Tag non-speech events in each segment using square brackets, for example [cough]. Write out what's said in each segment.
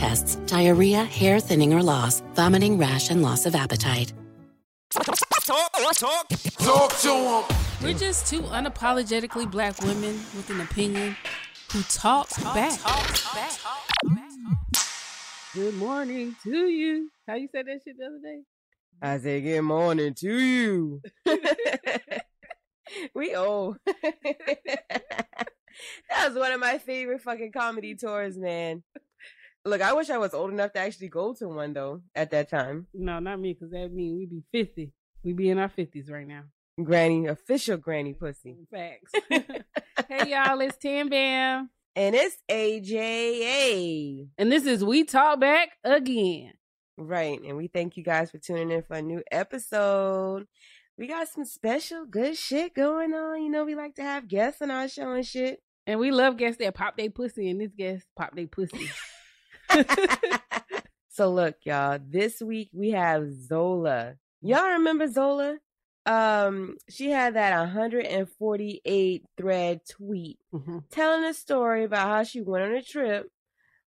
tests, diarrhea, hair thinning or loss, vomiting, rash, and loss of appetite. Talk, talk, talk to him. We're just two unapologetically black women with an opinion who talk, back. Good morning to you. How you said that shit the other day? I said, good morning to you. [laughs] we old. [laughs] that was one of my favorite fucking comedy tours, man. Look, I wish I was old enough to actually go to one though at that time. No, not me, because that mean we'd be 50. We'd be in our 50s right now. Granny, official granny pussy. [laughs] Facts. [laughs] hey, y'all, it's Tam Bam. And it's AJA. And this is We Talk Back again. Right. And we thank you guys for tuning in for a new episode. We got some special good shit going on. You know, we like to have guests on our show and shit. And we love guests that pop they pussy, and this guest pop they pussy. [laughs] [laughs] so look, y'all, this week we have Zola. Y'all remember Zola? Um, she had that 148 thread tweet Mm-hmm. telling a story about how she went on a trip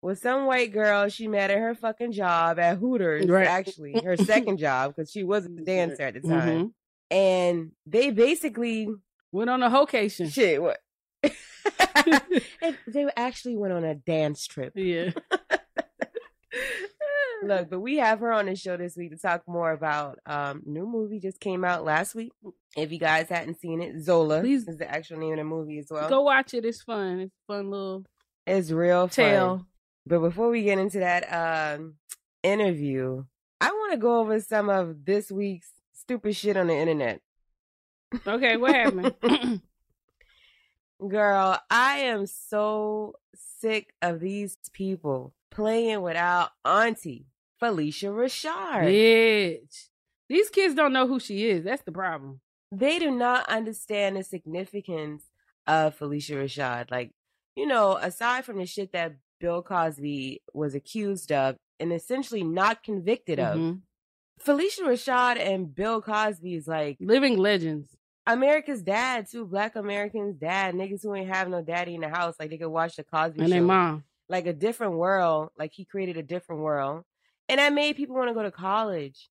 with some white girl she met at her fucking job at Hooters, Right. actually, her [laughs] second job, because she was a dancer at the time. Mhm. And they basically Went on a vocation. shit what [laughs] they actually went on a dance trip. Yeah. Look, but we have her on the show this week to talk more about um new movie just came out last week. If you guys hadn't seen it, Zola Please- is the actual name of the movie as well. Go watch it. It's fun. It's a fun little It's real fun. But before we get into that um interview, I want to go over some of this week's stupid shit on the internet. Okay, what happened? [laughs] Girl, I am so sick of these people playing without Auntie Phylicia Rashad. Bitch. These kids don't know who she is. That's the problem. They do not understand the significance of Phylicia Rashad. Like, you know, aside from the shit that Bill Cosby was accused of and essentially not convicted of, Mhm. Phylicia Rashad and Bill Cosby is like Living legends. America's dad too. Black Americans' dad, niggas who ain't have no daddy in the house, like they could watch the Cosby And show. their mom. Like a different world. Like he created a different world. And that made people want to go to college.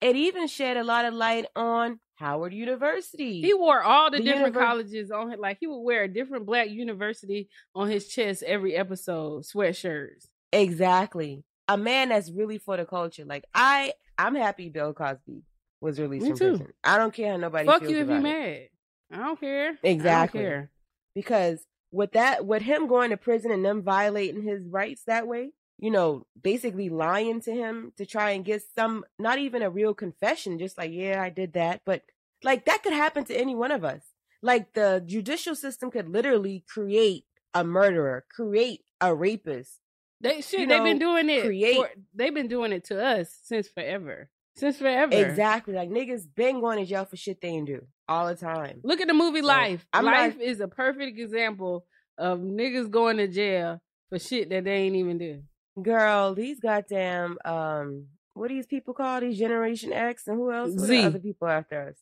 It even shed a lot of light on Howard University. He wore all the, The different univer- colleges on it. Like he would wear a different black university on his chest every episode, sweatshirts. Exactly. A man that's really for the culture. Like I I'm happy Bill Cosby was released Me from too. prison. I don't care how nobody Fuck feels you if you it. mad. I don't care. Exactly. I don't care. Because with that with him going to prison and them violating his rights that way, you know, basically lying to him to try and get some not even a real confession, just like, yeah, I did that, but Like that could happen to any one of us. Like the judicial system could literally create a murderer, create a rapist. They you know, they've been doing it. Create, for, they've been doing it to us since forever. Since forever. Exactly. Like niggas been going to jail for shit they ain't do all the time. Look at the movie so, Life. I'm Life not, is a perfect example of niggas going to jail for shit that they ain't even do. Girl, these goddamn um what do these people call these Generation X and who else? Z. other people after us.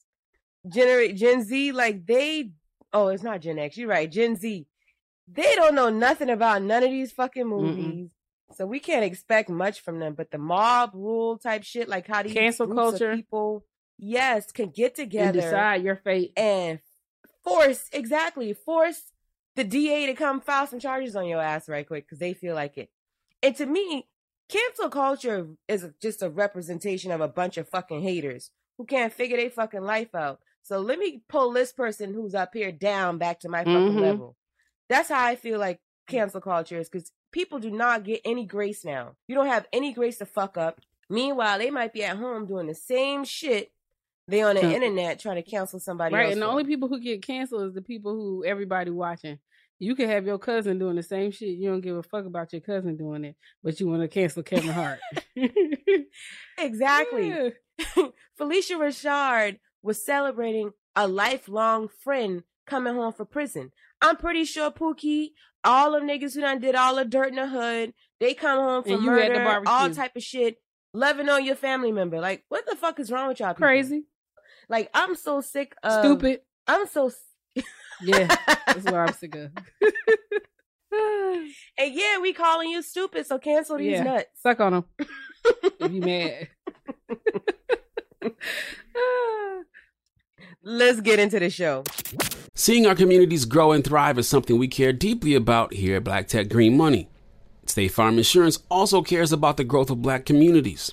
Generate Gen Z, like they oh, it's not Gen X, you're right, Gen Z. They don't know nothing about none of these fucking movies. Mm-mm. So we can't expect much from them. But the mob rule type shit, like how these cancel culture people, yes, can get together and decide your fate and force exactly force the DA to come file some charges on your ass right quick because they feel like it. And to me, cancel culture is just a representation of a bunch of fucking haters who can't figure their fucking life out. So let me pull this person who's up here down back to my fucking mm-hmm. level. That's how I feel like cancel culture is because people do not get any grace now. You don't have any grace to fuck up. Meanwhile, they might be at home doing the same shit they on the internet trying to cancel somebody right, else. and the only people who get canceled is the people who everybody watching. You could have your cousin doing the same shit. You don't give a fuck about your cousin doing it, but you want to cancel Kevin Hart. [laughs] exactly. Yeah. [laughs] Phylicia Rashad was celebrating a lifelong friend coming home from prison. I'm pretty sure Pookie, all the niggas who done did all the dirt in the hood, they come home from murder, all type of shit, loving on your family member. Like, what the fuck is wrong with y'all? People? Crazy. Like, I'm so sick of stupid. I'm so yeah, that's what I'm sick of. [laughs] and yeah, we calling you stupid, so cancel these yeah. nuts. Suck on them. if you mad. [laughs] Let's get into the show. Seeing our communities grow and thrive is something we care deeply about here at Black Tech Green Money. State Farm Insurance also cares about the growth of black communities.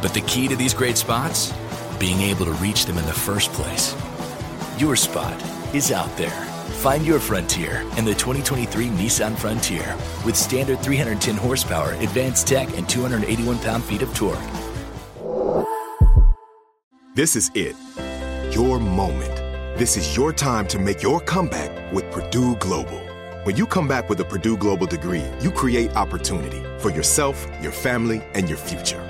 But the key to these great spots? Being able to reach them in the first place. Your spot is out there. Find your frontier in the 2023 Nissan Frontier with standard 310 horsepower, advanced tech, and 281 pound feet of torque. This is it. Your moment. This is your time to make your comeback with Purdue Global. When you come back with a Purdue Global degree, you create opportunity for yourself, your family, and your future.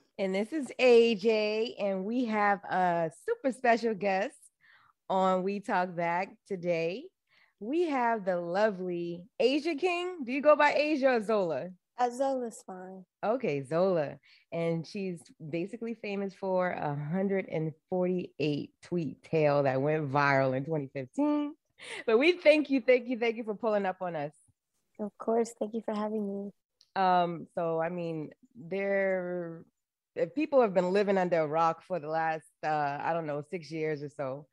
And this is AJ, and we have a super special guest on We Talk Back today. We have the lovely A'ziah King. Do you go by A'ziah or Zola? Uh, Zola's fine. Okay, Zola. And she's basically famous for a 148 tweet tale that went viral in 2015. But we thank you, thank you, thank you for pulling up on us. Of course. Thank you for having me. Um, so I mean, there if people have been living under a rock for the last uh, I don't know, six years or so.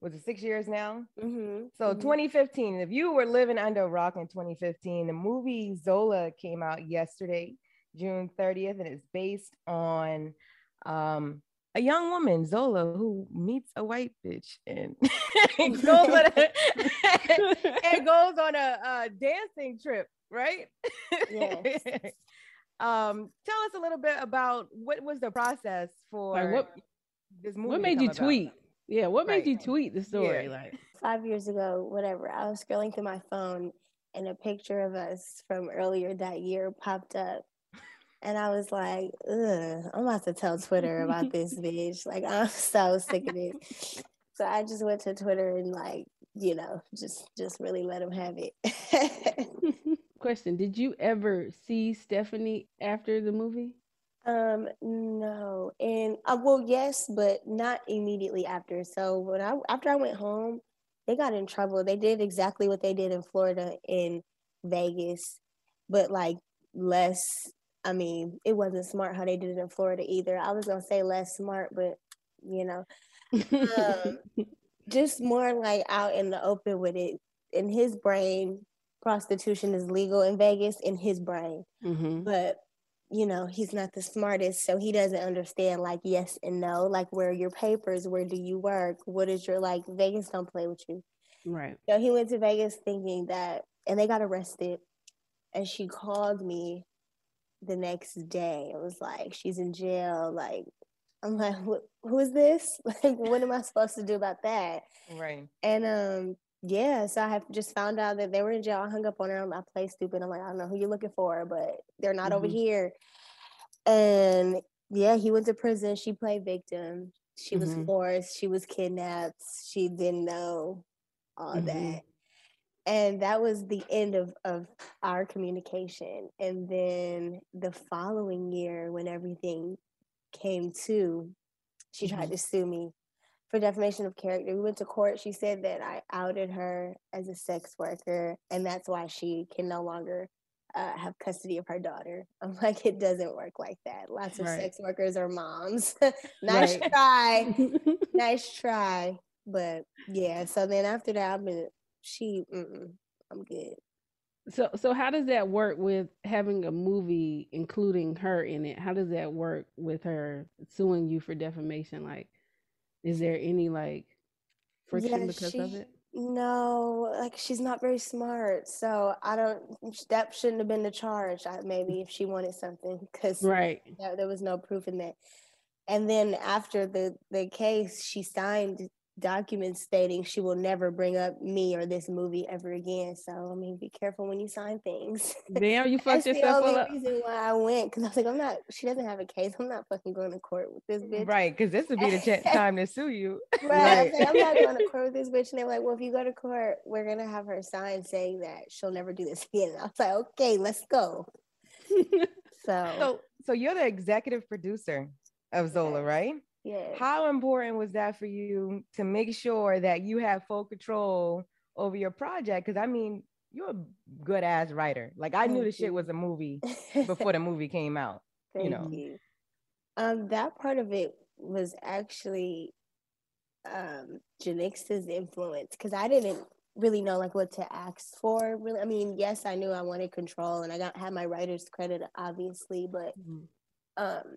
Was it six years now? Mm-hmm. So mm-hmm. 2015. If you were living under a rock in 2015, the movie Zola came out yesterday, June 30th, and it's based on um, a young woman, Zola, who meets a white bitch and [laughs] goes on a, [laughs] and goes on a, a dancing trip, right? Yes. [laughs] um, tell us a little bit about what was the process for Like what? this movie. What made come you about? tweet? Yeah, what made you tweet the story? Yeah. Like, Five years ago, whatever, I was scrolling through my phone and a picture of us from earlier that year popped up. And I was like, ugh, I'm about to tell Twitter about [laughs] this bitch. Like, I'm so sick of it. So I just went to Twitter and like, you know, just just really let them have it. [laughs] question: Did you ever see Stephanie after the movie? Um, no, and uh, well, yes, but not immediately after. So when I after I went home, they got in trouble. They did exactly what they did in Florida in Vegas, but like less. I mean, it wasn't smart how they did it in Florida either. I was gonna say less smart, but you know, [laughs] um, just more like out in the open with it. In his brain, prostitution is legal in Vegas. In his brain, mm-hmm. but you know he's not the smartest so he doesn't understand like yes and no. Like where are your papers? Where do you work? What is your like vegas don't play with you. Right. so he went to vegas thinking that and they got arrested. And she called me the next day. It was like she's in jail. Like i'm like who is this? [laughs] Like what am i supposed to do about that? Right. and um yeah, so I have just found out that they were in jail. I hung up on her. I play stupid. I'm like, I don't know who you're looking for, but they're not over Mhm. here. And yeah, he went to prison. She played victim. She was Mhm. forced. She was kidnapped. She didn't know all Mhm. that. And that was the end of, of our communication. And then the following year, when everything came to, she tried Mhm. to sue me for defamation of character. We went to court. She said that I outed her as a sex worker, and that's why she can no longer uh, have custody of her daughter. [laughs] I'm like, it doesn't work like that. Lots of Right. sex workers are moms. [laughs] nice try, [laughs] nice try. But yeah, so then after that, I've been she. I'm good. So, so how does that work with having a movie including her in it? How does that work with her suing you for defamation? Like, is there any like friction Yeah, because of it? No, like she's not very smart, so I don't. That shouldn't have been the charge. Maybe if she wanted something, because Right. there, there was no proof in that. And then after the the case, she signed documents stating she will never bring up me or this movie ever again. So I mean, be careful when you sign things. Damn, you [laughs] fucked yourself up. That's the only reason why I went because I was like, I'm not. She doesn't have a case. I'm not fucking going to court with this bitch. Right, because this would be the [laughs] time to sue you. [laughs] Right. I was like, I'm not going to court with this bitch. And they were like, well, if you go to court, we're going to have her sign saying that she'll never do this again. I was like, okay, let's go. So, So, so you're the executive producer of Zola, right? Yeah. How important was that for you to make sure that you have full control over your project? Because I mean, you're a good ass writer. Like I knew Thank the shit was a movie [laughs] before the movie came out. Thank you know. you. Um, that part of it was actually um Janicza's influence because I didn't really know like what to ask for. Really, I mean, yes, I knew I wanted control, and I got had my writer's credit, obviously, but Mhm. um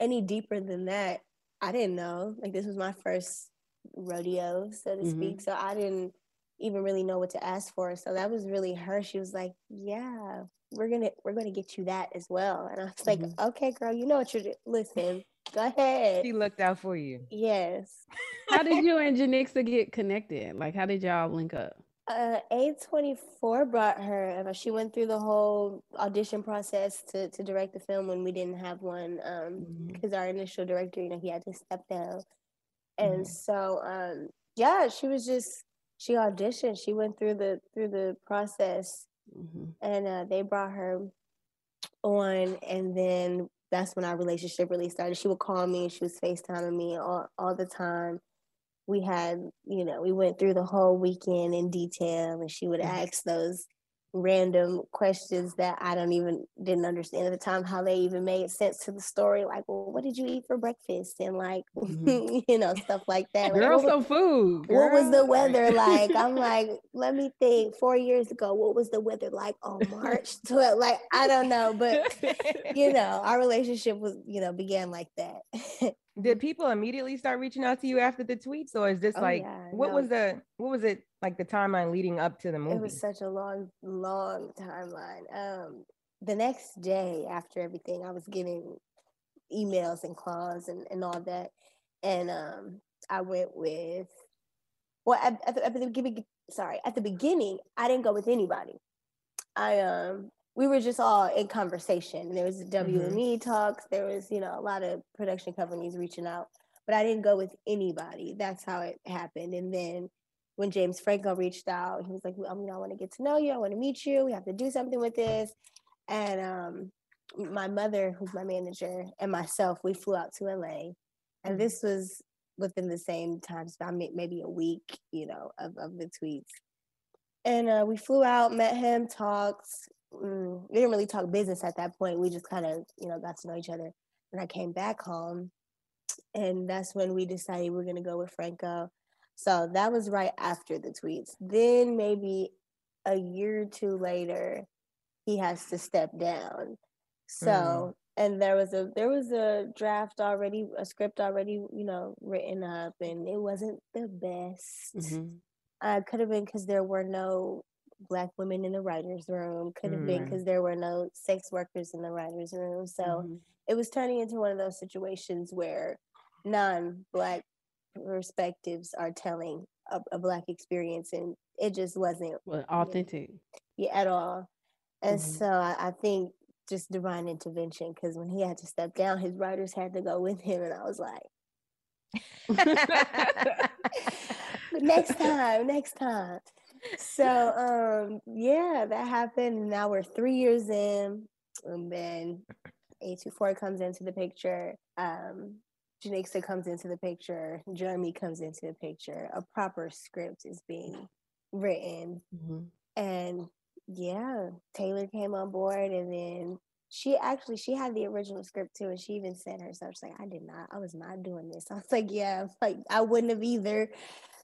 any deeper than that i didn't know like this was my first rodeo so to Mhm. speak so i didn't even really know what to ask for so that was really her she was like yeah we're gonna we're gonna get you that as well and i was like Mhm. okay girl you know what you're doing listen go ahead She looked out for you. yes [laughs] How did you and Janicza get connected? Like, how did y'all link up? Uh, A24 brought her. uh, She went through the whole audition process to, to direct the film when we didn't have one. Um, Mhm. because our initial director, you know, he had to step down. And Mhm. so, um, yeah, she was just she auditioned. She went through the through the process, Mhm. and uh, they brought her on. And then that's when our relationship really started. She would call me. and She was Facetiming me all all the time we had, you know, we went through the whole weekend in detail and she would Mhm. ask those random questions that I don't even didn't understand at the time how they even made sense to the story. Like, well, what did you eat for breakfast? And like, mm-hmm. [laughs] you know, stuff like that. Girl, like, some food. Girl. What was the weather [laughs] like? I'm like, let me think. Four years ago, what was the weather like on March [laughs] 12? Like, I don't know, but you know, our relationship was, you know, began like that. Did people immediately start reaching out to you after the tweets, or is this oh, like yeah, what no. was the what was it like the timeline leading up to the movie? It was such a long, long timeline. Um, the next day after everything, I was getting emails and calls and, and all that. And um, I went with, well, at, at, the, at the beginning, sorry, at the beginning, I didn't go with anybody. I, um, we were just all in conversation. There was WME mm-hmm. talks. There was, you know, a lot of production companies reaching out, but I didn't go with anybody. That's how it happened. And then when James Franco reached out, he was like, I mean, I want to get to know you. I want to meet you. We have to do something with this. And um, my mother, who's my manager, and myself, we flew out to LA. And mm. this was within the same time, so maybe a week, you know, of, of the tweets. And uh, we flew out, met him, talked. Mm, we didn't really talk business at that point. We just kind of, you know, got to know each other. And I came back home, and that's when we decided we are going to go with Franco so that was right after the tweets. Then maybe a year or two later, he has to step down. So mm. and there was a there was a draft already, a script already, you know, written up, and it wasn't the best. Mm-hmm. Uh, could have been because there were no black women in the writers' room. Could have mm. been because there were no sex workers in the writers' room. So mm-hmm. it was turning into one of those situations where non-black perspectives are telling a, a black experience and it just wasn't well, authentic yeah, at all and mm-hmm. so I, I, think just divine intervention because when he had to step down his writers had to go with him and i was like [laughs] [laughs] next time next time so um yeah that happened now we're three years in and then a24 comes into the picture um Janicza comes into the picture, Jeremy comes into the picture, a proper script is being written. Mm-hmm. And yeah, Taylour came on board and then she actually she had the original script too and she even said herself she's like I did not I was not doing this. [laughs] I was like, yeah, like I wouldn't have either.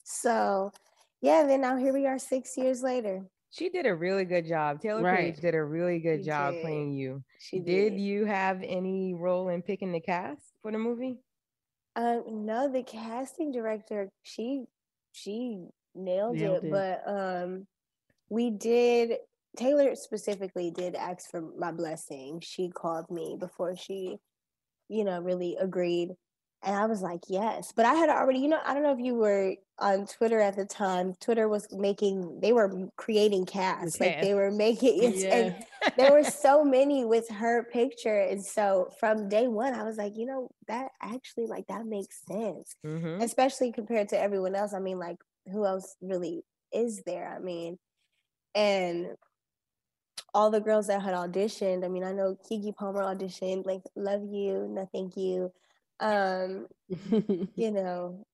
So yeah, then now here we are six years later. She did a really good job. Taylour right. Paige did a really good she job did. playing you. She did. did. you have any role in picking the cast for the movie? Um, no, the casting director, she she nailed, nailed it, it, but um we did Taylour specifically did ask for my blessing. She called me before she, you know, really agreed and I was like, yes. But I had already, you know, I don't know if you were on Twitter at the time. Twitter was making, they were creating casts. Like they were making it. [laughs] Yeah. And there were so many with her picture. And so from day one, I was like, you know, that actually, like, that makes sense. Mm-hmm. Especially compared to everyone else. I mean, like, who else really is there? I mean, and all the girls that had auditioned, I mean, I know Keke Palmer auditioned, like, love you, no thank you. Um, you know,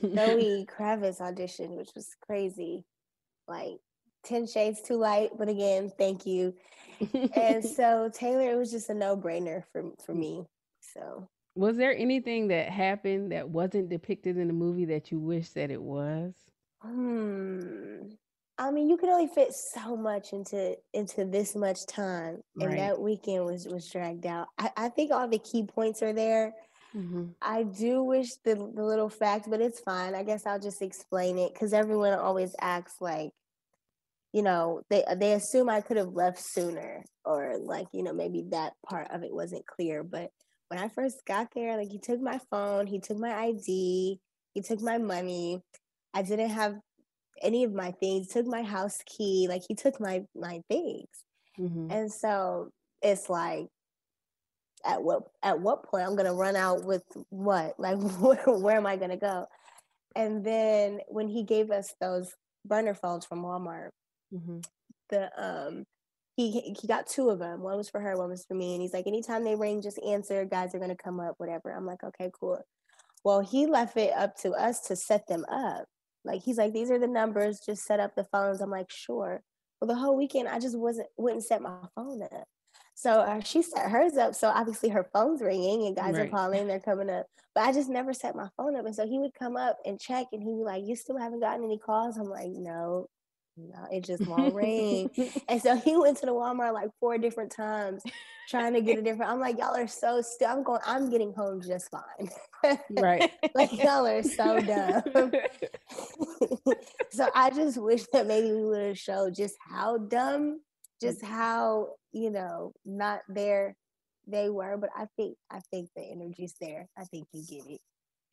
Zoe [laughs] Kravitz audition, which was crazy. Like 10 shades too light, but again, thank you. and [laughs] so Taylour, it was just a no-brainer for for me. So was there anything that happened that wasn't depicted in the movie that you wish that it was? Hmm. I mean, you can only fit so much into into this much time, and right. that weekend was was dragged out. I, I think all the key points are there. Mm-hmm. I do wish the, the little fact, but it's fine. I guess I'll just explain it because everyone always acts like, you know, they they assume I could have left sooner, or like, you know, maybe that part of it wasn't clear. But when I first got there, like he took my phone, he took my ID, he took my money. I didn't have any of my things. Took my house key, like he took my my things, mm-hmm. and so it's like at what at what point I'm gonna run out with what? [laughs] Like where, where am I gonna go? And then when he gave us those burner phones from Walmart, mm-hmm. the um he he got two of them. One was for her, one was for me. And he's like, anytime they ring, just answer. Guys are gonna come up, whatever. I'm like, okay, cool. Well, he left it up to us to set them up. Like he's like, these are the numbers, just set up the phones. I'm like, sure. Well, the whole weekend I just wasn't wouldn't set my phone up. So uh, she set hers up. So obviously her phone's ringing and guys right. are calling, they're coming up. But I just never set my phone up. And so he would come up and check and he'd be like, You still haven't gotten any calls? I'm like, No, no, it just won't ring. [laughs] and so he went to the Walmart like four different times trying to get a different. I'm like, y'all are so still. I'm going, I'm getting home just fine. right. [laughs] like y'all are so dumb. [laughs] so I just wish that maybe we would have showed just how dumb, just how, you know, not there they were. But I think I think the energy's there. I think you get it.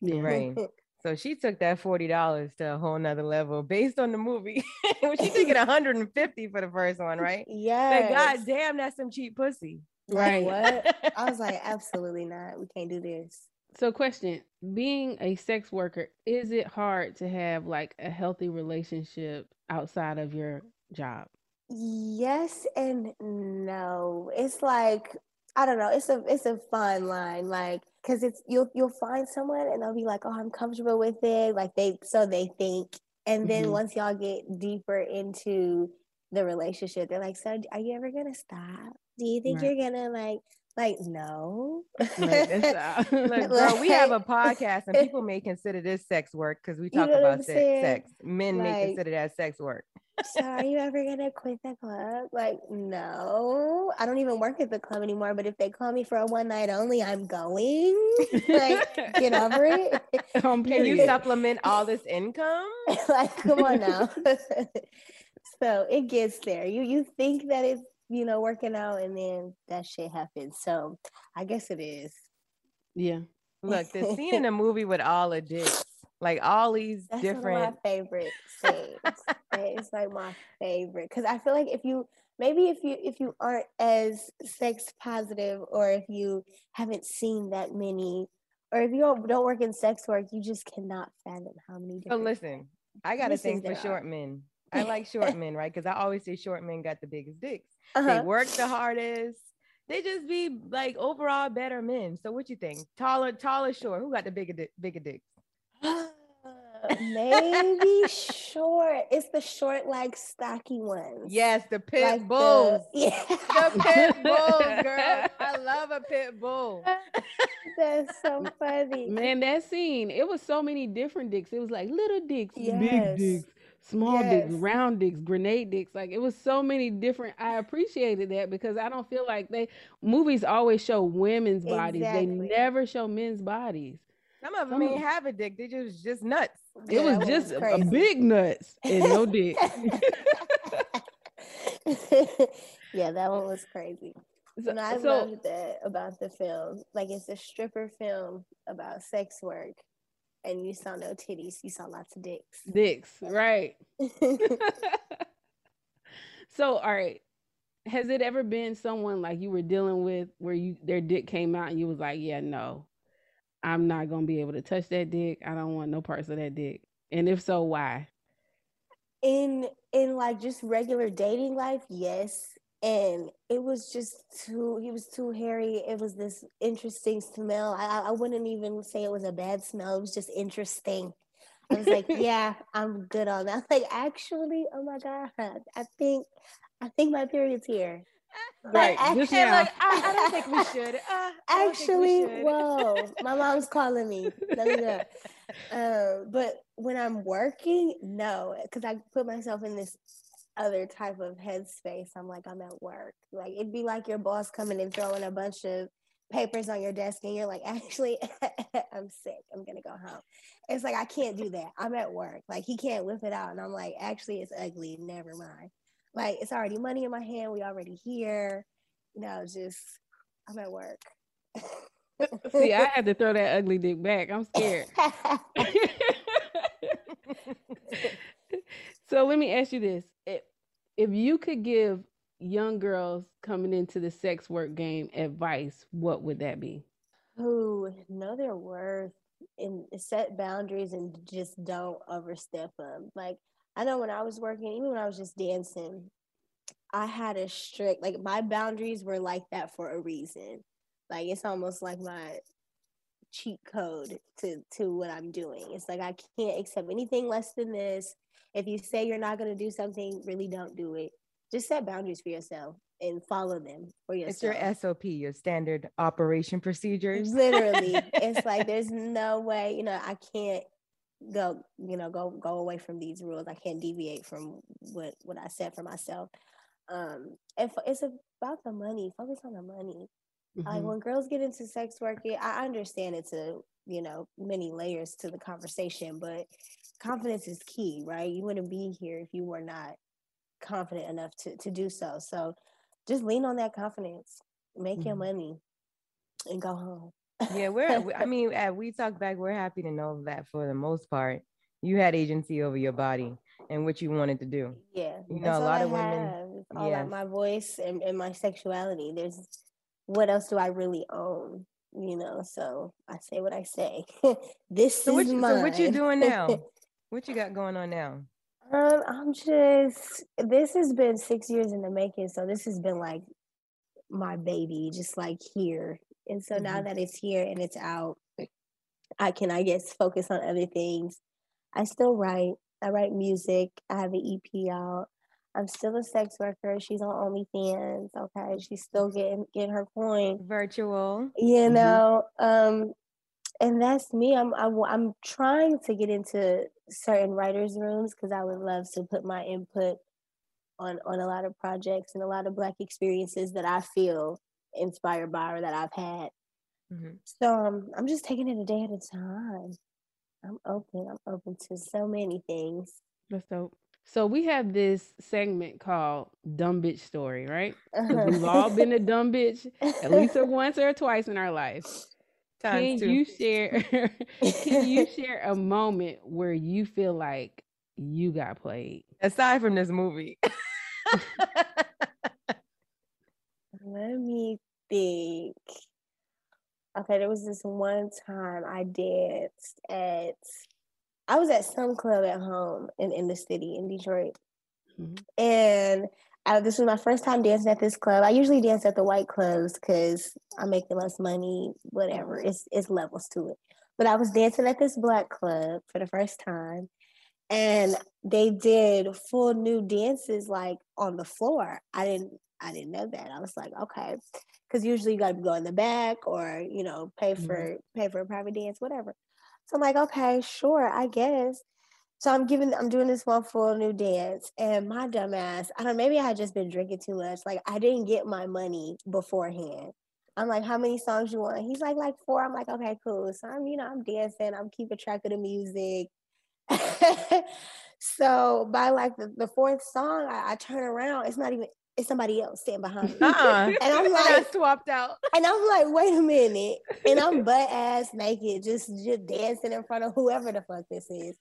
Yeah. Right. [laughs] So she took that forty dollars to a whole nother level based on the movie. [laughs] she took it 150 for the first one, right? [laughs] Yeah. God damn, that's some cheap pussy. Right. what? I was like, absolutely not. We can't do this. So, question: Being a sex worker, is it hard to have like a healthy relationship outside of your job? Yes and no. It's like I don't know. It's a it's a fine line. Like because it's you'll you'll find someone and they'll be like, oh, I'm comfortable with it. Like they so they think, and then mm-hmm. once y'all get deeper into the relationship, they're like, so are you ever gonna stop? Do you think right. you're gonna like? Like no, [laughs] [laughs] Look, girl, we have a podcast and people may consider this sex work because we talk you know about sex, sex. Men like, may consider that sex work so are you ever gonna quit the club? Like, no, I don't even work at the club anymore. But if they call me for a one night only, I'm going. [laughs] like, get over it. Um, can you supplement all this income? like, come on now. so it gets there. You you think that it's you know working out, and then that shit happens. So I guess it is. Yeah. Look, the scene in the movie with all the dicks like all these That's different my favorite [laughs] scenes. it's like my favorite because I feel like if you maybe if you if you aren't as sex positive or if you haven't seen that many or if you don't, don't work in sex work, you just cannot fathom how many. Oh, listen, I got a thing for short are. men. I [laughs] like short men, right? Because I always say short men got the biggest dicks. Uh-huh. They work the hardest. They just be like overall better men. So what you think? Taller, taller, short. Who got the bigger, di- bigger dicks? [gasps] maybe short. It's the short, like stocky ones. Yes, the pit like bulls. The, [laughs] yeah. the pit bulls, [laughs] girl. I love a pit bull. That's so funny. Man, that scene, it was so many different dicks. It was like little dicks, yes. big dicks, small yes. dicks, round dicks, grenade dicks. Like it was so many different. I appreciated that because I don't feel like they movies always show women's bodies. Exactly. They never show men's bodies. Some of them ain't have a dick. They just just nuts. It yeah, was just was a big nuts and no [laughs] dick. [laughs] yeah, that one was crazy. So, and I so, loved that about the film. Like it's a stripper film about sex work, and you saw no titties. You saw lots of dicks. Dicks, right? [laughs] [laughs] so, all right. Has it ever been someone like you were dealing with where you their dick came out and you was like, yeah, no, I'm not gonna be able to touch that dick. I don't want no parts of that dick. And if so, why? In in like just regular dating life, yes. And it was just too he was too hairy. It was this interesting smell. I I wouldn't even say it was a bad smell. It was just interesting. I was like, [laughs] yeah, I'm good on that. [laughs] Like, actually, oh my God, I think I think my period's here. Right. Just now. Like, I, I, don't think we [laughs] should. Uh, Actually, we should. whoa, my mom's calling me. Let me go. Um, but when I'm working, no, because I put myself in this other type of headspace. I'm like, I'm at work. Like it'd be like your boss coming and throwing a bunch of papers on your desk, and you're like, [laughs] actually, [laughs] I'm sick. I'm gonna go home. It's like I can't do that. I'm at work. Like he can't whip it out, and I'm like, actually, it's ugly. Never mind. Like it's already money in my hand. We already here. You know, just I'm at work. See, I had to throw that ugly dick back. I'm scared. [laughs] so let me ask you this: if, if you could give young girls coming into the sex work game advice, what would that be? Who know their worth and set boundaries and just don't overstep them. Like I know when I was working, even when I was just dancing, I had a strict like my boundaries were like that for a reason. Like it's almost like my cheat code to to what I'm doing. It's like I can't accept anything less than this. If you say you're not going to do something, really don't do it. just set boundaries for yourself and follow them for yourself. It's your SOP, your standard operation procedures. Literally, [laughs] it's like there's no way, you know, I can't go, you know, go go away from these rules. I can't deviate from what what I set for myself. Um, if it's about the money, focus on the money. Mm-hmm. Like when girls get into sex work, yeah, I understand it's a you know many layers to the conversation, but confidence is key, right? You wouldn't be here if you were not confident enough to to do so. So just lean on that confidence, make mm-hmm. your money, and go home. yeah, we're. I mean, at [laughs] We Talk Back, we're happy to know that for the most part, you had agency over your body and what you wanted to do. Yeah, you know, a lot of women. All yes. my voice and, and my sexuality. There's what else do I really own? You know, so I say what I say. [laughs] this so is what, mine. So what you doing now? [laughs] what you got going on now? Um, I'm just this has been six years in the making, so this has been like my baby, just like here. And so mm-hmm. now that it's here and it's out, I can I guess focus on other things. I still write. I write music. I have an EP out. I'm still a sex worker. She's on OnlyFans. Okay, she's still getting getting her coin. Virtual. You mm-hmm. know, um, and that's me. I'm I, am i am trying to get into certain writers' rooms because I would love to put my input on on a lot of projects and a lot of Black experiences that I feel inspired by or that I've had. Mm-hmm. So um, I'm just taking it a day at a time. I'm open. I'm open to so many things. That's dope. So we have this segment called "Dumb Bitch Story," right? Because we've all been a dumb bitch at least [laughs] once or twice in our life. Times can two. you share? [laughs] can you [laughs] share a moment where you feel like you got played? Aside from this movie. [laughs] Let me think. Okay, there was this one time I danced at I was at some club at home in, in the city in Detroit. Mm-hmm. And I, this was my first time dancing at this club. I usually dance at the white clubs because I make the most money, whatever. It's it's levels to it. But I was dancing at this black club for the first time. And they did full new dances like on the floor. I didn't I didn't know that. I was like, okay. Cause usually you gotta go in the back or, you know, pay for mm-hmm. pay for a private dance, whatever. So I'm like, okay, sure, I guess. So I'm giving, I'm doing this one full new dance, and my dumbass, I don't, maybe I had just been drinking too much. Like I didn't get my money beforehand. I'm like, how many songs you want? He's like, like four. I'm like, okay, cool. So I'm, you know, I'm dancing. I'm keeping track of the music. [laughs] so by like the, the fourth song, I, I, turn around. It's not even it's somebody else standing behind me. Uh-uh. And I'm [laughs] like swapped out. [laughs] And I'm like, wait a minute. And I'm butt ass naked, just just dancing in front of whoever the fuck this is.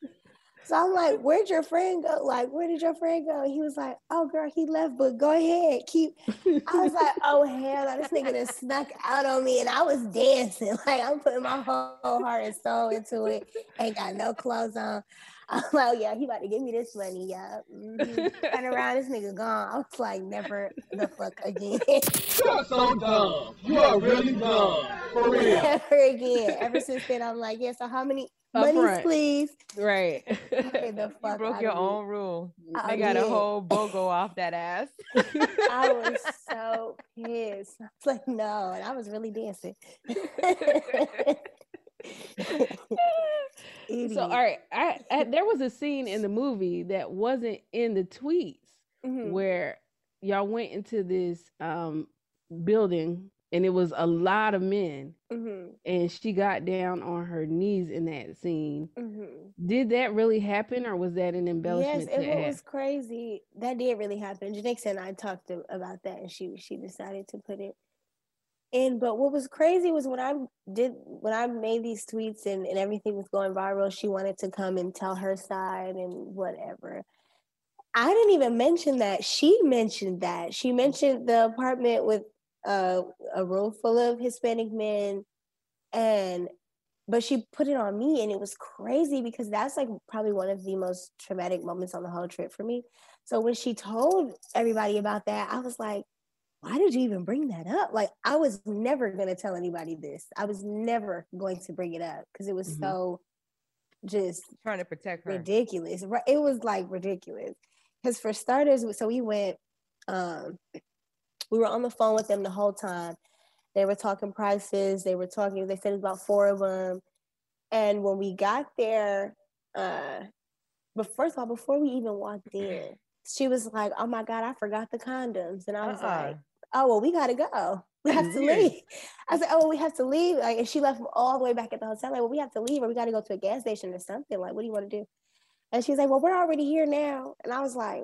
So I'm like, where'd your friend go? Like, where did your friend go? He was like, oh girl, he left, but go ahead. Keep [laughs] I was like, oh hell, no, this nigga done snuck out on me and I was dancing. [laughs] Like I'm putting my whole heart and soul into it. Ain't got no clothes on. [laughs] I'm like, yeah, he about to give me this money, yeah. Mm-hmm. [laughs] Turn around, this nigga gone. I was like, never the fuck again. You're so dumb. You are really dumb. For real. [laughs] Never again. Ever since then, I'm like, yeah, so how many monies, please? Right. The fuck you broke your own rule. I they got did. a whole BOGO off that ass. I was so pissed. I was like, no, and I was really dancing [laughs] [laughs] so all right, I, I, there was a scene in the movie that wasn't in the tweets mm-hmm. where y'all went into this um building and it was a lot of men mm-hmm. and she got down on her knees in that scene mm-hmm. did that really happen or was that an embellishment yes it was crazy that did really happen Janicza and i talked to, about that and she she decided to put it and but what was crazy was when I did when I made these tweets and, and everything was going viral, she wanted to come and tell her side and whatever. I didn't even mention that. She mentioned that. She mentioned the apartment with uh, a room full of Hispanic men and but she put it on me and it was crazy because that's like probably one of the most traumatic moments on the whole trip for me. So when she told everybody about that, I was like, why did you even bring that up? Like, I was never going to tell anybody this. I was never going to bring it up because it was mm-hmm. so just trying to protect her. Ridiculous. It was like ridiculous. Because for starters, so we went Um, we were on the phone with them the whole time. They were talking prices. They were talking. They said about four of them. And when we got there, uh, but first of all, before we even walked in, she was like, "Oh my god, I forgot the condoms," and I was uh-uh. like, "Oh well, we gotta go. We have to leave." [laughs] I said, "Oh, well, we have to leave." Like, and she left all the way back at the hotel. Like, well, we have to leave, or we got to go to a gas station or something. Like, what do you want to do? And she's like, "Well, we're already here now," and I was like,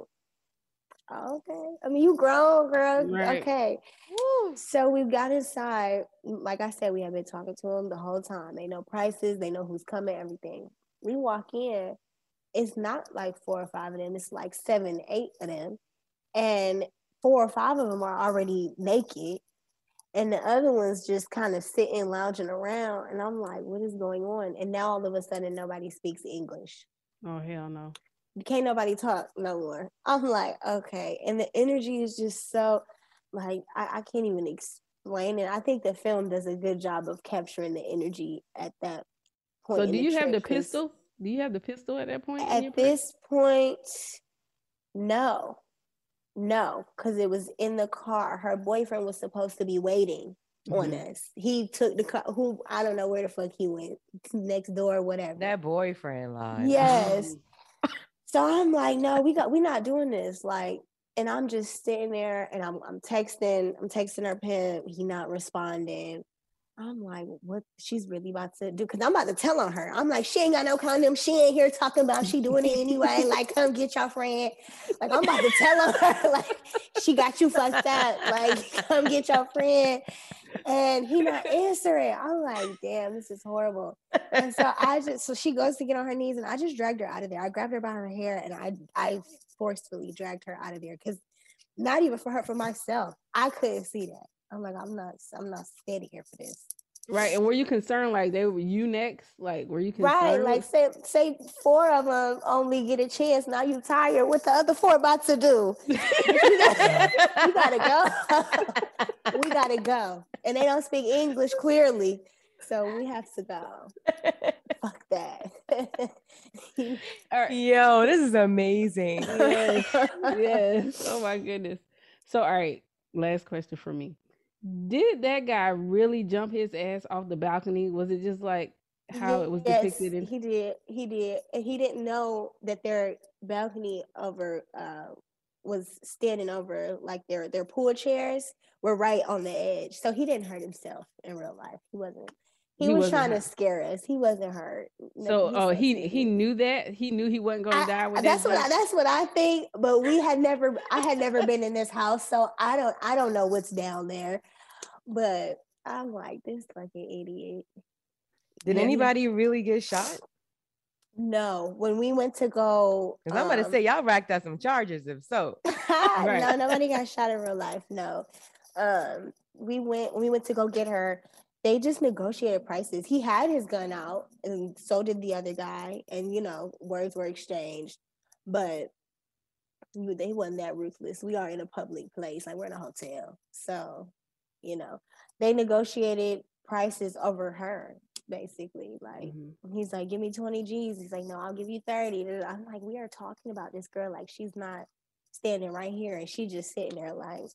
okay. I mean, you grown, girl. Right. Okay. Woo. So we got inside. Like I said, we have been talking to them the whole time. They know prices, they know who's coming, everything. We walk in, it's not like four or five of them, it's like seven, eight of them. And four or five of them are already naked. And the other ones just kind of sitting, lounging around. And I'm like, what is going on? And now all of a sudden, nobody speaks English. Oh, hell no can't nobody talk no more. I'm like, okay. And the energy is just so like I, I can't even explain it. I think the film does a good job of capturing the energy at that point. So do you have the pistol? Do you have the pistol at that point? At this point, no. No, because it was in the car. Her boyfriend was supposed to be waiting mm-hmm. on us. He took the car. Who I don't know where the fuck he went next door, whatever. That boyfriend line. Yes, [laughs] So I'm like, no, we got we're not doing this. Like, and I'm just sitting there and I'm I'm texting, I'm texting her pimp, he not responding. I'm like, what she's really about to do? Cause I'm about to tell on her. I'm like, she ain't got no condom. She ain't here talking about she doing it anyway. [laughs] like, come get your friend. Like, I'm about to tell on her. [laughs] Like, she got you fucked up. Like, [laughs] come get your friend and he not answering. I'm like, damn, this is horrible. And so I just so she goes to get on her knees and I just dragged her out of there. I grabbed her by her hair and I I forcefully dragged her out of there because not even for her, for myself. I couldn't see that. I'm like, I'm not I'm not standing here for this. Right. And were you concerned like they were you next? Like were you concerned? Right. Like say say four of them only get a chance. Now you tired. What the other four about to do? you, gotta, [laughs] you gotta go. [laughs] we gotta go. And they don't speak English clearly. So we have to go. [laughs] Fuck that. Yo, this is amazing. yes. yes. Oh my goodness. So all right, last question for me did that guy really jump his ass off the balcony? Was it just like how it was yes, depicted? In- he did. He did, and he didn't know that their balcony over uh, was standing over like their their pool chairs were right on the edge. So he didn't hurt himself in real life. He wasn't. He, he was trying hurt. to scare us. He wasn't hurt. So, oh, he he knew that. He knew he wasn't going to die. With that's that what I, that's what I think. But we had never. I had never been in this house, so I don't. I don't know what's down there. But I'm like this fucking idiot. Did and anybody really get shot? No. When we went to go, because I'm um, gonna say y'all racked up some charges. If so, [laughs] [laughs] right. no, nobody got shot in real life. No. Um, we went. We went to go get her they just negotiated prices. He had his gun out, and so did the other guy. And you know, words were exchanged, but they wasn't that ruthless. We are in a public place, like we're in a hotel, so you know, they negotiated prices over her basically. Like mm-hmm. he's like, "Give me twenty G's." He's like, "No, I'll give you 30 I'm like, "We are talking about this girl like she's not standing right here, and she just sitting there like."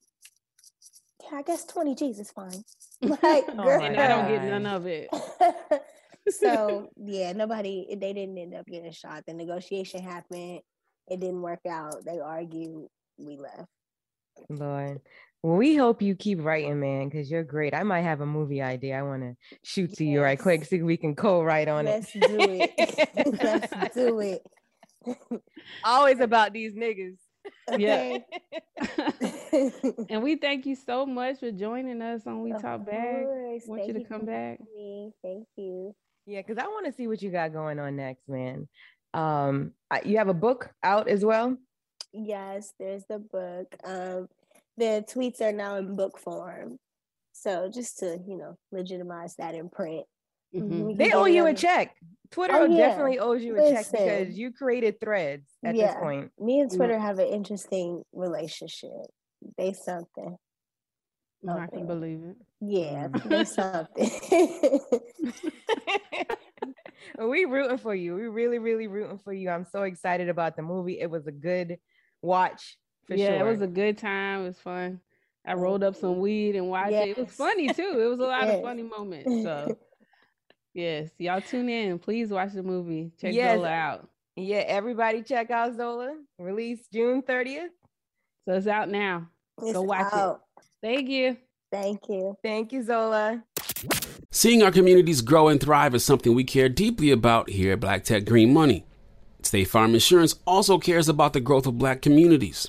yeah, I guess 20 G's is fine. [laughs] [laughs] Like, oh and I don't get none of it. [laughs] so yeah, nobody they didn't end up getting shot. The negotiation happened. It didn't work out. They argued. We left. Lord. Well, we hope you keep writing, man, because you're great. I might have a movie idea. I want to shoot to yes. you right quick, see if we can co-write on Let's it. Let's do it. Let's do it. Always about these niggas. Yeah. [laughs] and we thank you so much for joining us on We of Talk Back. Want thank you to come back. Me. Thank you. Yeah, because I want to see what you got going on next, man. Um, you have a book out as well. Yes, there's the book. Um, the tweets are now in book form, so just to you know legitimize that in print. Mm-hmm. They owe you a check. Twitter oh, yeah. definitely owes you a Listen, check because you created threads at yeah. this point. Me and Twitter have an interesting relationship. They something. No, I can believe it. Yeah, mm-hmm. they [laughs] something. [laughs] we rooting for you. We really, really rooting for you. I'm so excited about the movie. It was a good watch. For yeah, sure. it was a good time. It was fun. I rolled up some weed and watched yes. it. It was funny too. It was a [laughs] lot yes. of funny moments. So yes, y'all tune in. Please watch the movie. Check yes. Zola out. Yeah, everybody check out Zola. Released June 30th. So it's out now. It's Go watch out. it. Thank you. Thank you. Thank you, Zola. Seeing our communities grow and thrive is something we care deeply about here at Black Tech Green Money. State Farm Insurance also cares about the growth of black communities.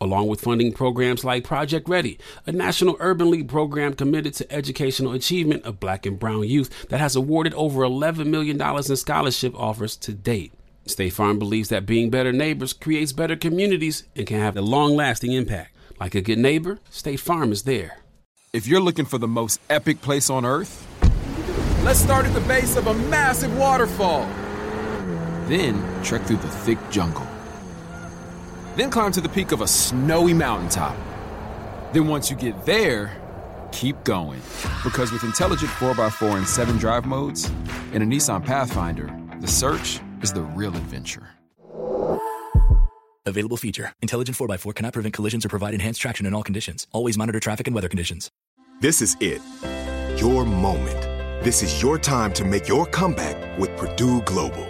along with funding programs like Project Ready, a national urban league program committed to educational achievement of black and brown youth that has awarded over $11 million in scholarship offers to date. State Farm believes that being better neighbors creates better communities and can have a long lasting impact. Like a good neighbor, State Farm is there. If you're looking for the most epic place on earth, let's start at the base of a massive waterfall. Then trek through the thick jungle then climb to the peak of a snowy mountaintop. Then once you get there, keep going. Because with intelligent 4x4 and 7 drive modes and a Nissan Pathfinder, the search is the real adventure. Available feature. Intelligent 4x4 cannot prevent collisions or provide enhanced traction in all conditions. Always monitor traffic and weather conditions. This is it. Your moment. This is your time to make your comeback with Purdue Global.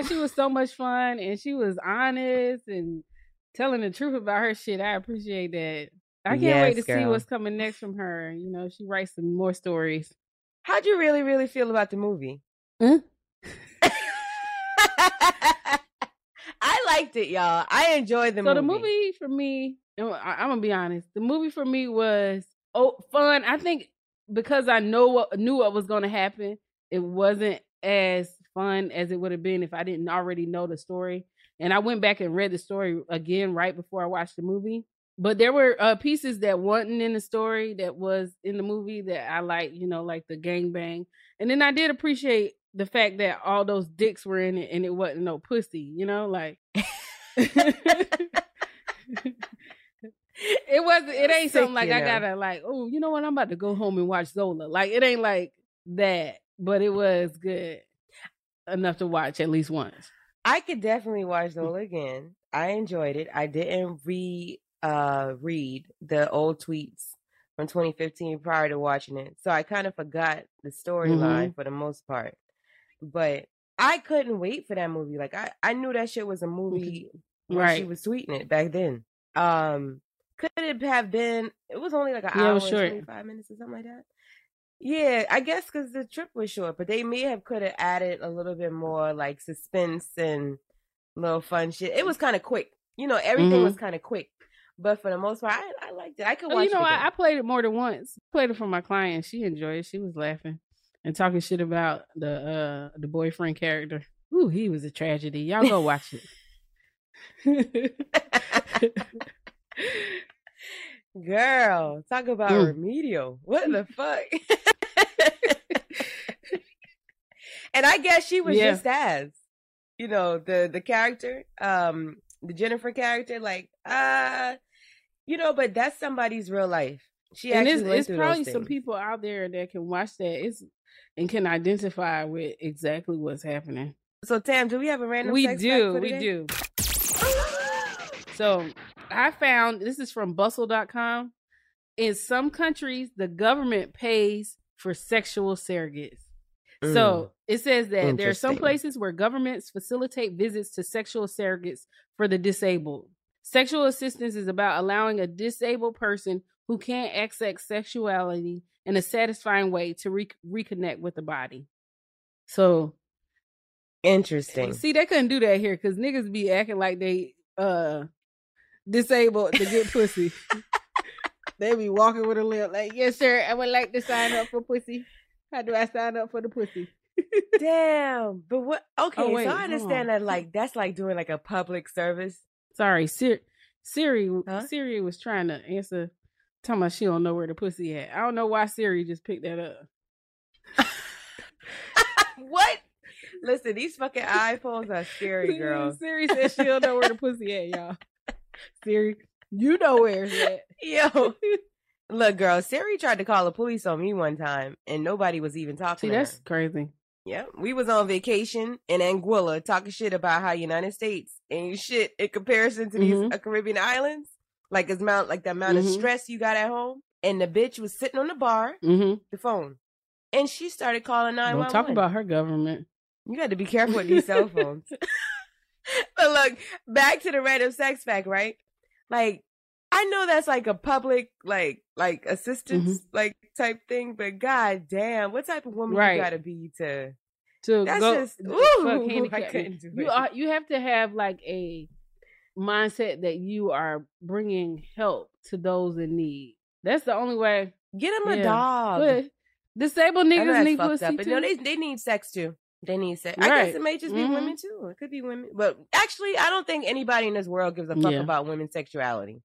god, she was so much fun and she was honest and telling the truth about her shit. I appreciate that. I can't yes, wait to girl. see what's coming next from her. You know, she writes some more stories. How'd you really, really feel about the movie? Hmm? [laughs] I liked it, y'all. I enjoyed the so movie. So the movie for me, I'm gonna be honest. The movie for me was oh fun. I think because I know what knew what was gonna happen, it wasn't as fun as it would have been if I didn't already know the story. And I went back and read the story again right before I watched the movie. But there were uh, pieces that wasn't in the story that was in the movie that I like, you know, like the gang bang. And then I did appreciate the fact that all those dicks were in it and it wasn't no pussy, you know, like [laughs] it wasn't it ain't something like I gotta like, oh, you know what, I'm about to go home and watch Zola. Like it ain't like that, but it was good enough to watch at least once. I could definitely watch Zola again. I enjoyed it. I didn't re uh read the old tweets from 2015 prior to watching it. So I kind of forgot the storyline mm-hmm. for the most part. But I couldn't wait for that movie. Like I, I knew that shit was a movie right. she was tweeting it back then. Um could it have been it was only like an yeah, hour and 25 minutes or something like that. Yeah, I guess because the trip was short, but they may have could have added a little bit more like suspense and little fun shit. It was kind of quick, you know. Everything mm-hmm. was kind of quick, but for the most part, I, I liked it. I could oh, watch. You know, I, I, played it more than once. Played it for my client. She enjoyed it. She was laughing and talking shit about the uh the boyfriend character. Ooh, he was a tragedy. Y'all go watch it. [laughs] [laughs] [laughs] Girl, talk about mm. remedial. What the fuck? [laughs] and I guess she was yeah. just as, you know, the the character, um, the Jennifer character, like, uh, you know, but that's somebody's real life. She and it's, it's probably some people out there that can watch that it's and can identify with exactly what's happening. So Tam, do we have a random? We do. We do. So I found this is from bustle.com. In some countries, the government pays for sexual surrogates. Mm. So it says that there are some places where governments facilitate visits to sexual surrogates for the disabled. Sexual assistance is about allowing a disabled person who can't access sexuality in a satisfying way to re- reconnect with the body. So interesting. See, they couldn't do that here because niggas be acting like they uh disabled to get pussy. [laughs] they be walking with a limp, like, yes, sir, I would like to sign up for pussy. How do I sign up for the pussy? [laughs] Damn. But what okay, oh, wait, so I understand that like that's like doing like a public service. Sorry, Siri Siri huh? Siri was trying to answer talking about she don't know where the pussy at. I don't know why Siri just picked that up. [laughs] what? Listen, these fucking iPhones are scary, girl. Siri said she don't know where the pussy at, y'all. Siri, you know where it's at. [laughs] Yo. Look, girl, Siri tried to call the police on me one time and nobody was even talking. See, that's her. crazy. Yeah, we was on vacation in Anguilla talking shit about how United States ain't shit in comparison to mm-hmm. these uh, Caribbean islands. Like as amount, like the amount mm-hmm. of stress you got at home. And the bitch was sitting on the bar, mm-hmm. the phone, and she started calling nine one one. Talk about her government. You got to be careful with these cell phones. [laughs] [laughs] but look, back to the random sex fact, right? Like, I know that's like a public, like, like assistance, mm-hmm. like type thing, but god damn, what type of woman right. you gotta be to to that's go just, ooh, [laughs] I couldn't do you it. Are, you have to have like a mindset that you are bringing help to those in need. That's the only way. Get them yeah. a dog. But disabled niggas need pussy up, but no, they they need sex too. They need sex. Right. I guess it may just be mm-hmm. women too. It could be women, but actually, I don't think anybody in this world gives a fuck yeah. about women's sexuality.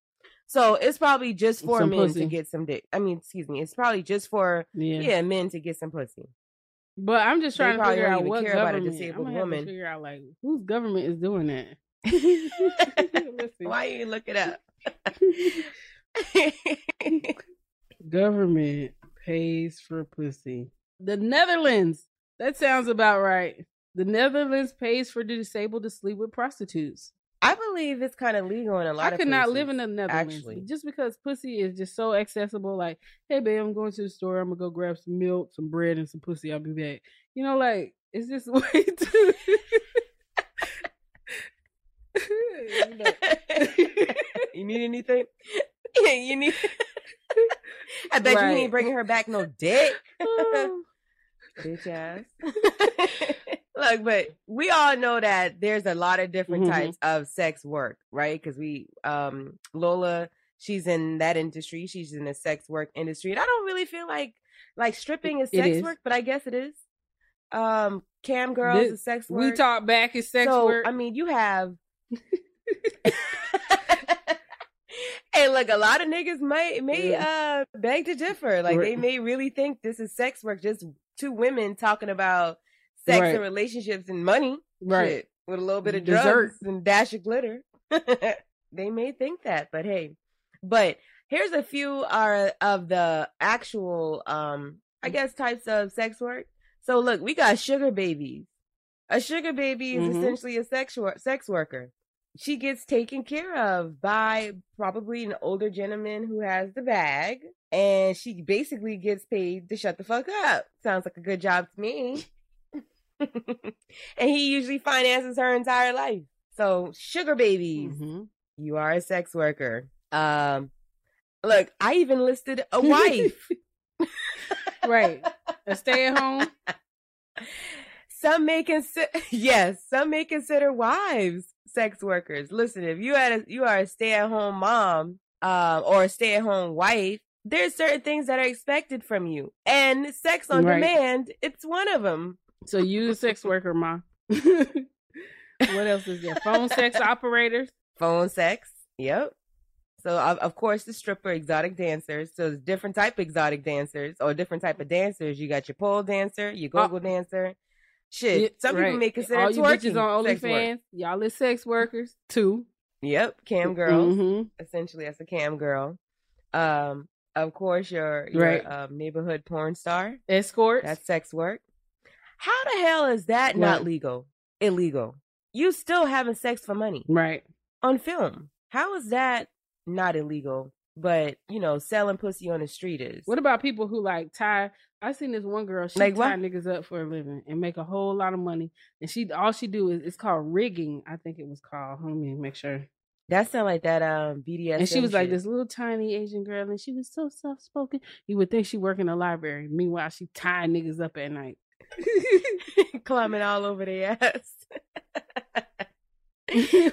So it's probably just for some men pussy. to get some dick. I mean, excuse me, it's probably just for yeah, yeah men to get some pussy. But I'm just trying they to figure out what care government. About a disabled I'm woman. figure out like whose government is doing that. [laughs] [laughs] Why you look it up? [laughs] government pays for pussy. The Netherlands. That sounds about right. The Netherlands pays for the disabled to sleep with prostitutes. I believe it's kind of legal in a lot I of I could not live in the Netherlands actually. just because pussy is just so accessible. Like, hey, babe, I'm going to the store. I'm gonna go grab some milk, some bread, and some pussy. I'll be back. You know, like it's just [laughs] way too. [laughs] [laughs] you, need anything? you need. I bet right. you ain't bringing her back no dick. Oh. Bitch ass. [laughs] Look, but we all know that there's a lot of different mm-hmm. types of sex work, right? Because we, um, Lola, she's in that industry. She's in the sex work industry, and I don't really feel like like stripping is sex is. work, but I guess it is. Um, cam girls this, is sex work. We talk back is sex so, work. I mean, you have. [laughs] hey, look, a lot of niggas may may uh beg to differ. Like they may really think this is sex work, just two women talking about sex right. and relationships and money, right? Shit, with a little bit of Dessert. drugs and dash of glitter. [laughs] they may think that, but hey, but here's a few are of the actual, um, I mm. guess, types of sex work. So look, we got sugar babies. A sugar baby is mm-hmm. essentially a sex wor- sex worker. She gets taken care of by probably an older gentleman who has the bag, and she basically gets paid to shut the fuck up. Sounds like a good job to me. [laughs] and he usually finances her entire life. So, sugar babies, mm-hmm. you are a sex worker. Um, look, I even listed a [laughs] wife. [laughs] right, a stay at home. Some may consider yes, some may consider wives sex workers. Listen, if you had a, you are a stay at home mom, um, or a stay at home wife, there's certain things that are expected from you, and sex on right. demand, it's one of them. So you sex [laughs] worker, ma. what else is there? Phone [laughs] sex operators. Phone sex. Yep. So of, of course the stripper, exotic dancers. So different type of exotic dancers or different type of dancers. You got your pole dancer, your go-go oh. dancer. Shit. Some right. people may consider all you bitches on OnlyFans. Y'all is sex workers too. Yep, cam girls. Mm-hmm. Essentially, as a cam girl. Um, of course, your, your right. um, neighborhood porn star. Escort. That's sex work. How the hell is that what? not legal? Illegal. You still having sex for money. Right. On film. How is that not illegal? But, you know, selling pussy on the street is. What about people who like tie I seen this one girl, she like tie niggas up for a living and make a whole lot of money. And she all she do is it's called rigging, I think it was called. Let me make sure. That sound like that um BDS. And she was shit. like this little tiny Asian girl, and she was so soft spoken. You would think she work in a library. Meanwhile, she tying niggas up at night, [laughs] climbing all over their ass. [laughs]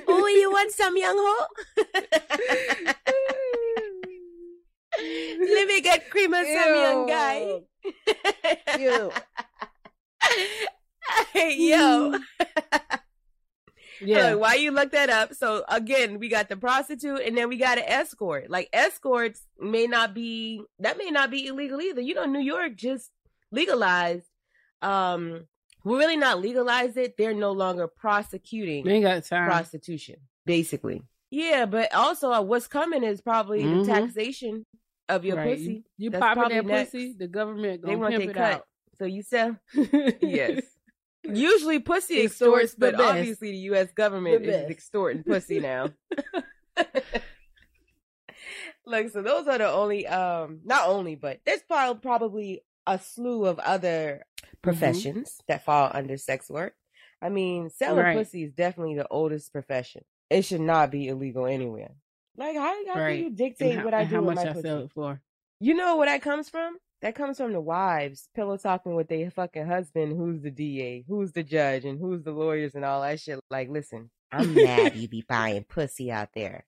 oh, you want some young ho? [laughs] Let me get cream of some young guy. Ew. hey, yo. Yeah. Why you look that up? So again, we got the prostitute and then we got an escort. Like escorts may not be that may not be illegal either. You know, New York just legalized. Um, we're really not legalized it. They're no longer prosecuting they got time. prostitution, basically. Yeah, but also uh, what's coming is probably mm-hmm. the taxation of your right. pussy. You, you popping that next. pussy, the government they want their cut. Out. So you sell. [laughs] yes. Usually pussy extorts, but best. obviously the U.S. government the is extorting pussy now. [laughs] Look, so those are the only, um, not only, but there's probably a slew of other mm-hmm. professions mm-hmm. that fall under sex work. I mean, selling right. pussy is definitely the oldest profession. It should not be illegal anywhere. Like, how, how right. can you dictate how, what I do how with much my I pussy? sell it for? You know where that comes from? That comes from the wives pillow talking with their fucking husband, who's the DA, who's the judge, and who's the lawyers and all that shit. Like, listen, I'm mad you be [laughs] buying pussy out there.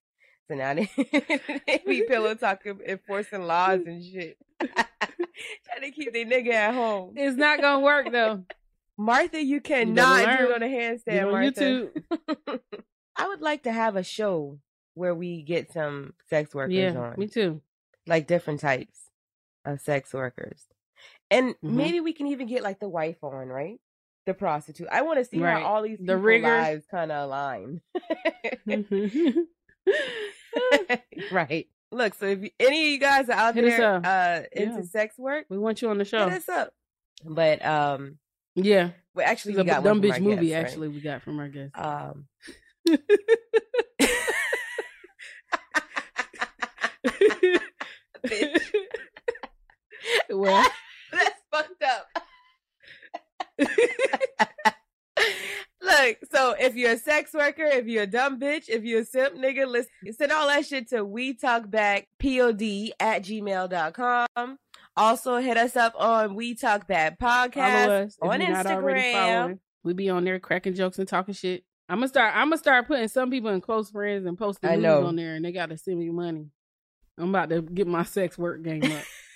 So now they, [laughs] they be [laughs] pillow talking, enforcing laws and shit. Trying to keep their nigga at home. It's not gonna work though. Martha, you cannot do it on a handstand, on Martha. YouTube. I would like to have a show where we get some sex workers yeah, on. Me too. Like different types of sex workers. And mm-hmm. maybe we can even get like the wife on, right? The prostitute. I want to see right. how all these the lives kind of align. [laughs] right. Look, so if any of you guys are out hit there uh into yeah. sex work, we want you on the show. Hit us up. But um yeah. Well actually we got dumb bitch movie guests, actually right? we got from our guest. Um [laughs] [laughs] Bitch. Well, [laughs] that's fucked up. [laughs] Look, so if you're a sex worker, if you're a dumb bitch, if you're a simp nigga, listen, send all that shit to we talk back pod at gmail.com. Also hit us up on We Talk Back Podcast on Instagram. We be on there cracking jokes and talking shit. I'm gonna start. I'm gonna start putting some people in close friends and posting news on there, and they gotta send me money. I'm about to get my sex work game up. [laughs]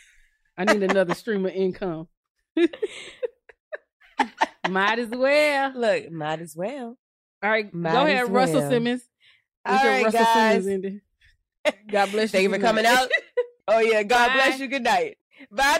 I need another stream of income. [laughs] might as well. Look, might as well. All right, might go ahead, Russell well. Simmons. All right, Russell guys. Simmons God bless you. Thank you for coming out. Oh yeah, God Bye. bless you. Good night. Bye.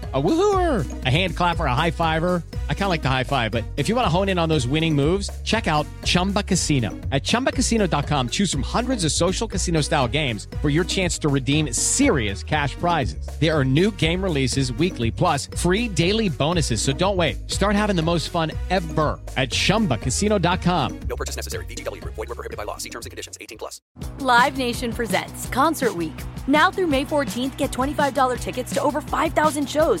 A woohooer, a hand clapper, a high fiver. I kind of like the high five, but if you want to hone in on those winning moves, check out Chumba Casino. At ChumbaCasino.com, choose from hundreds of social casino style games for your chance to redeem serious cash prizes. There are new game releases weekly, plus free daily bonuses. So don't wait. Start having the most fun ever at ChumbaCasino.com. No purchase necessary. VGW. Void were prohibited by law. See terms and conditions. 18 plus. Live Nation presents Concert Week. Now through May 14th, get $25 tickets to over 5,000 shows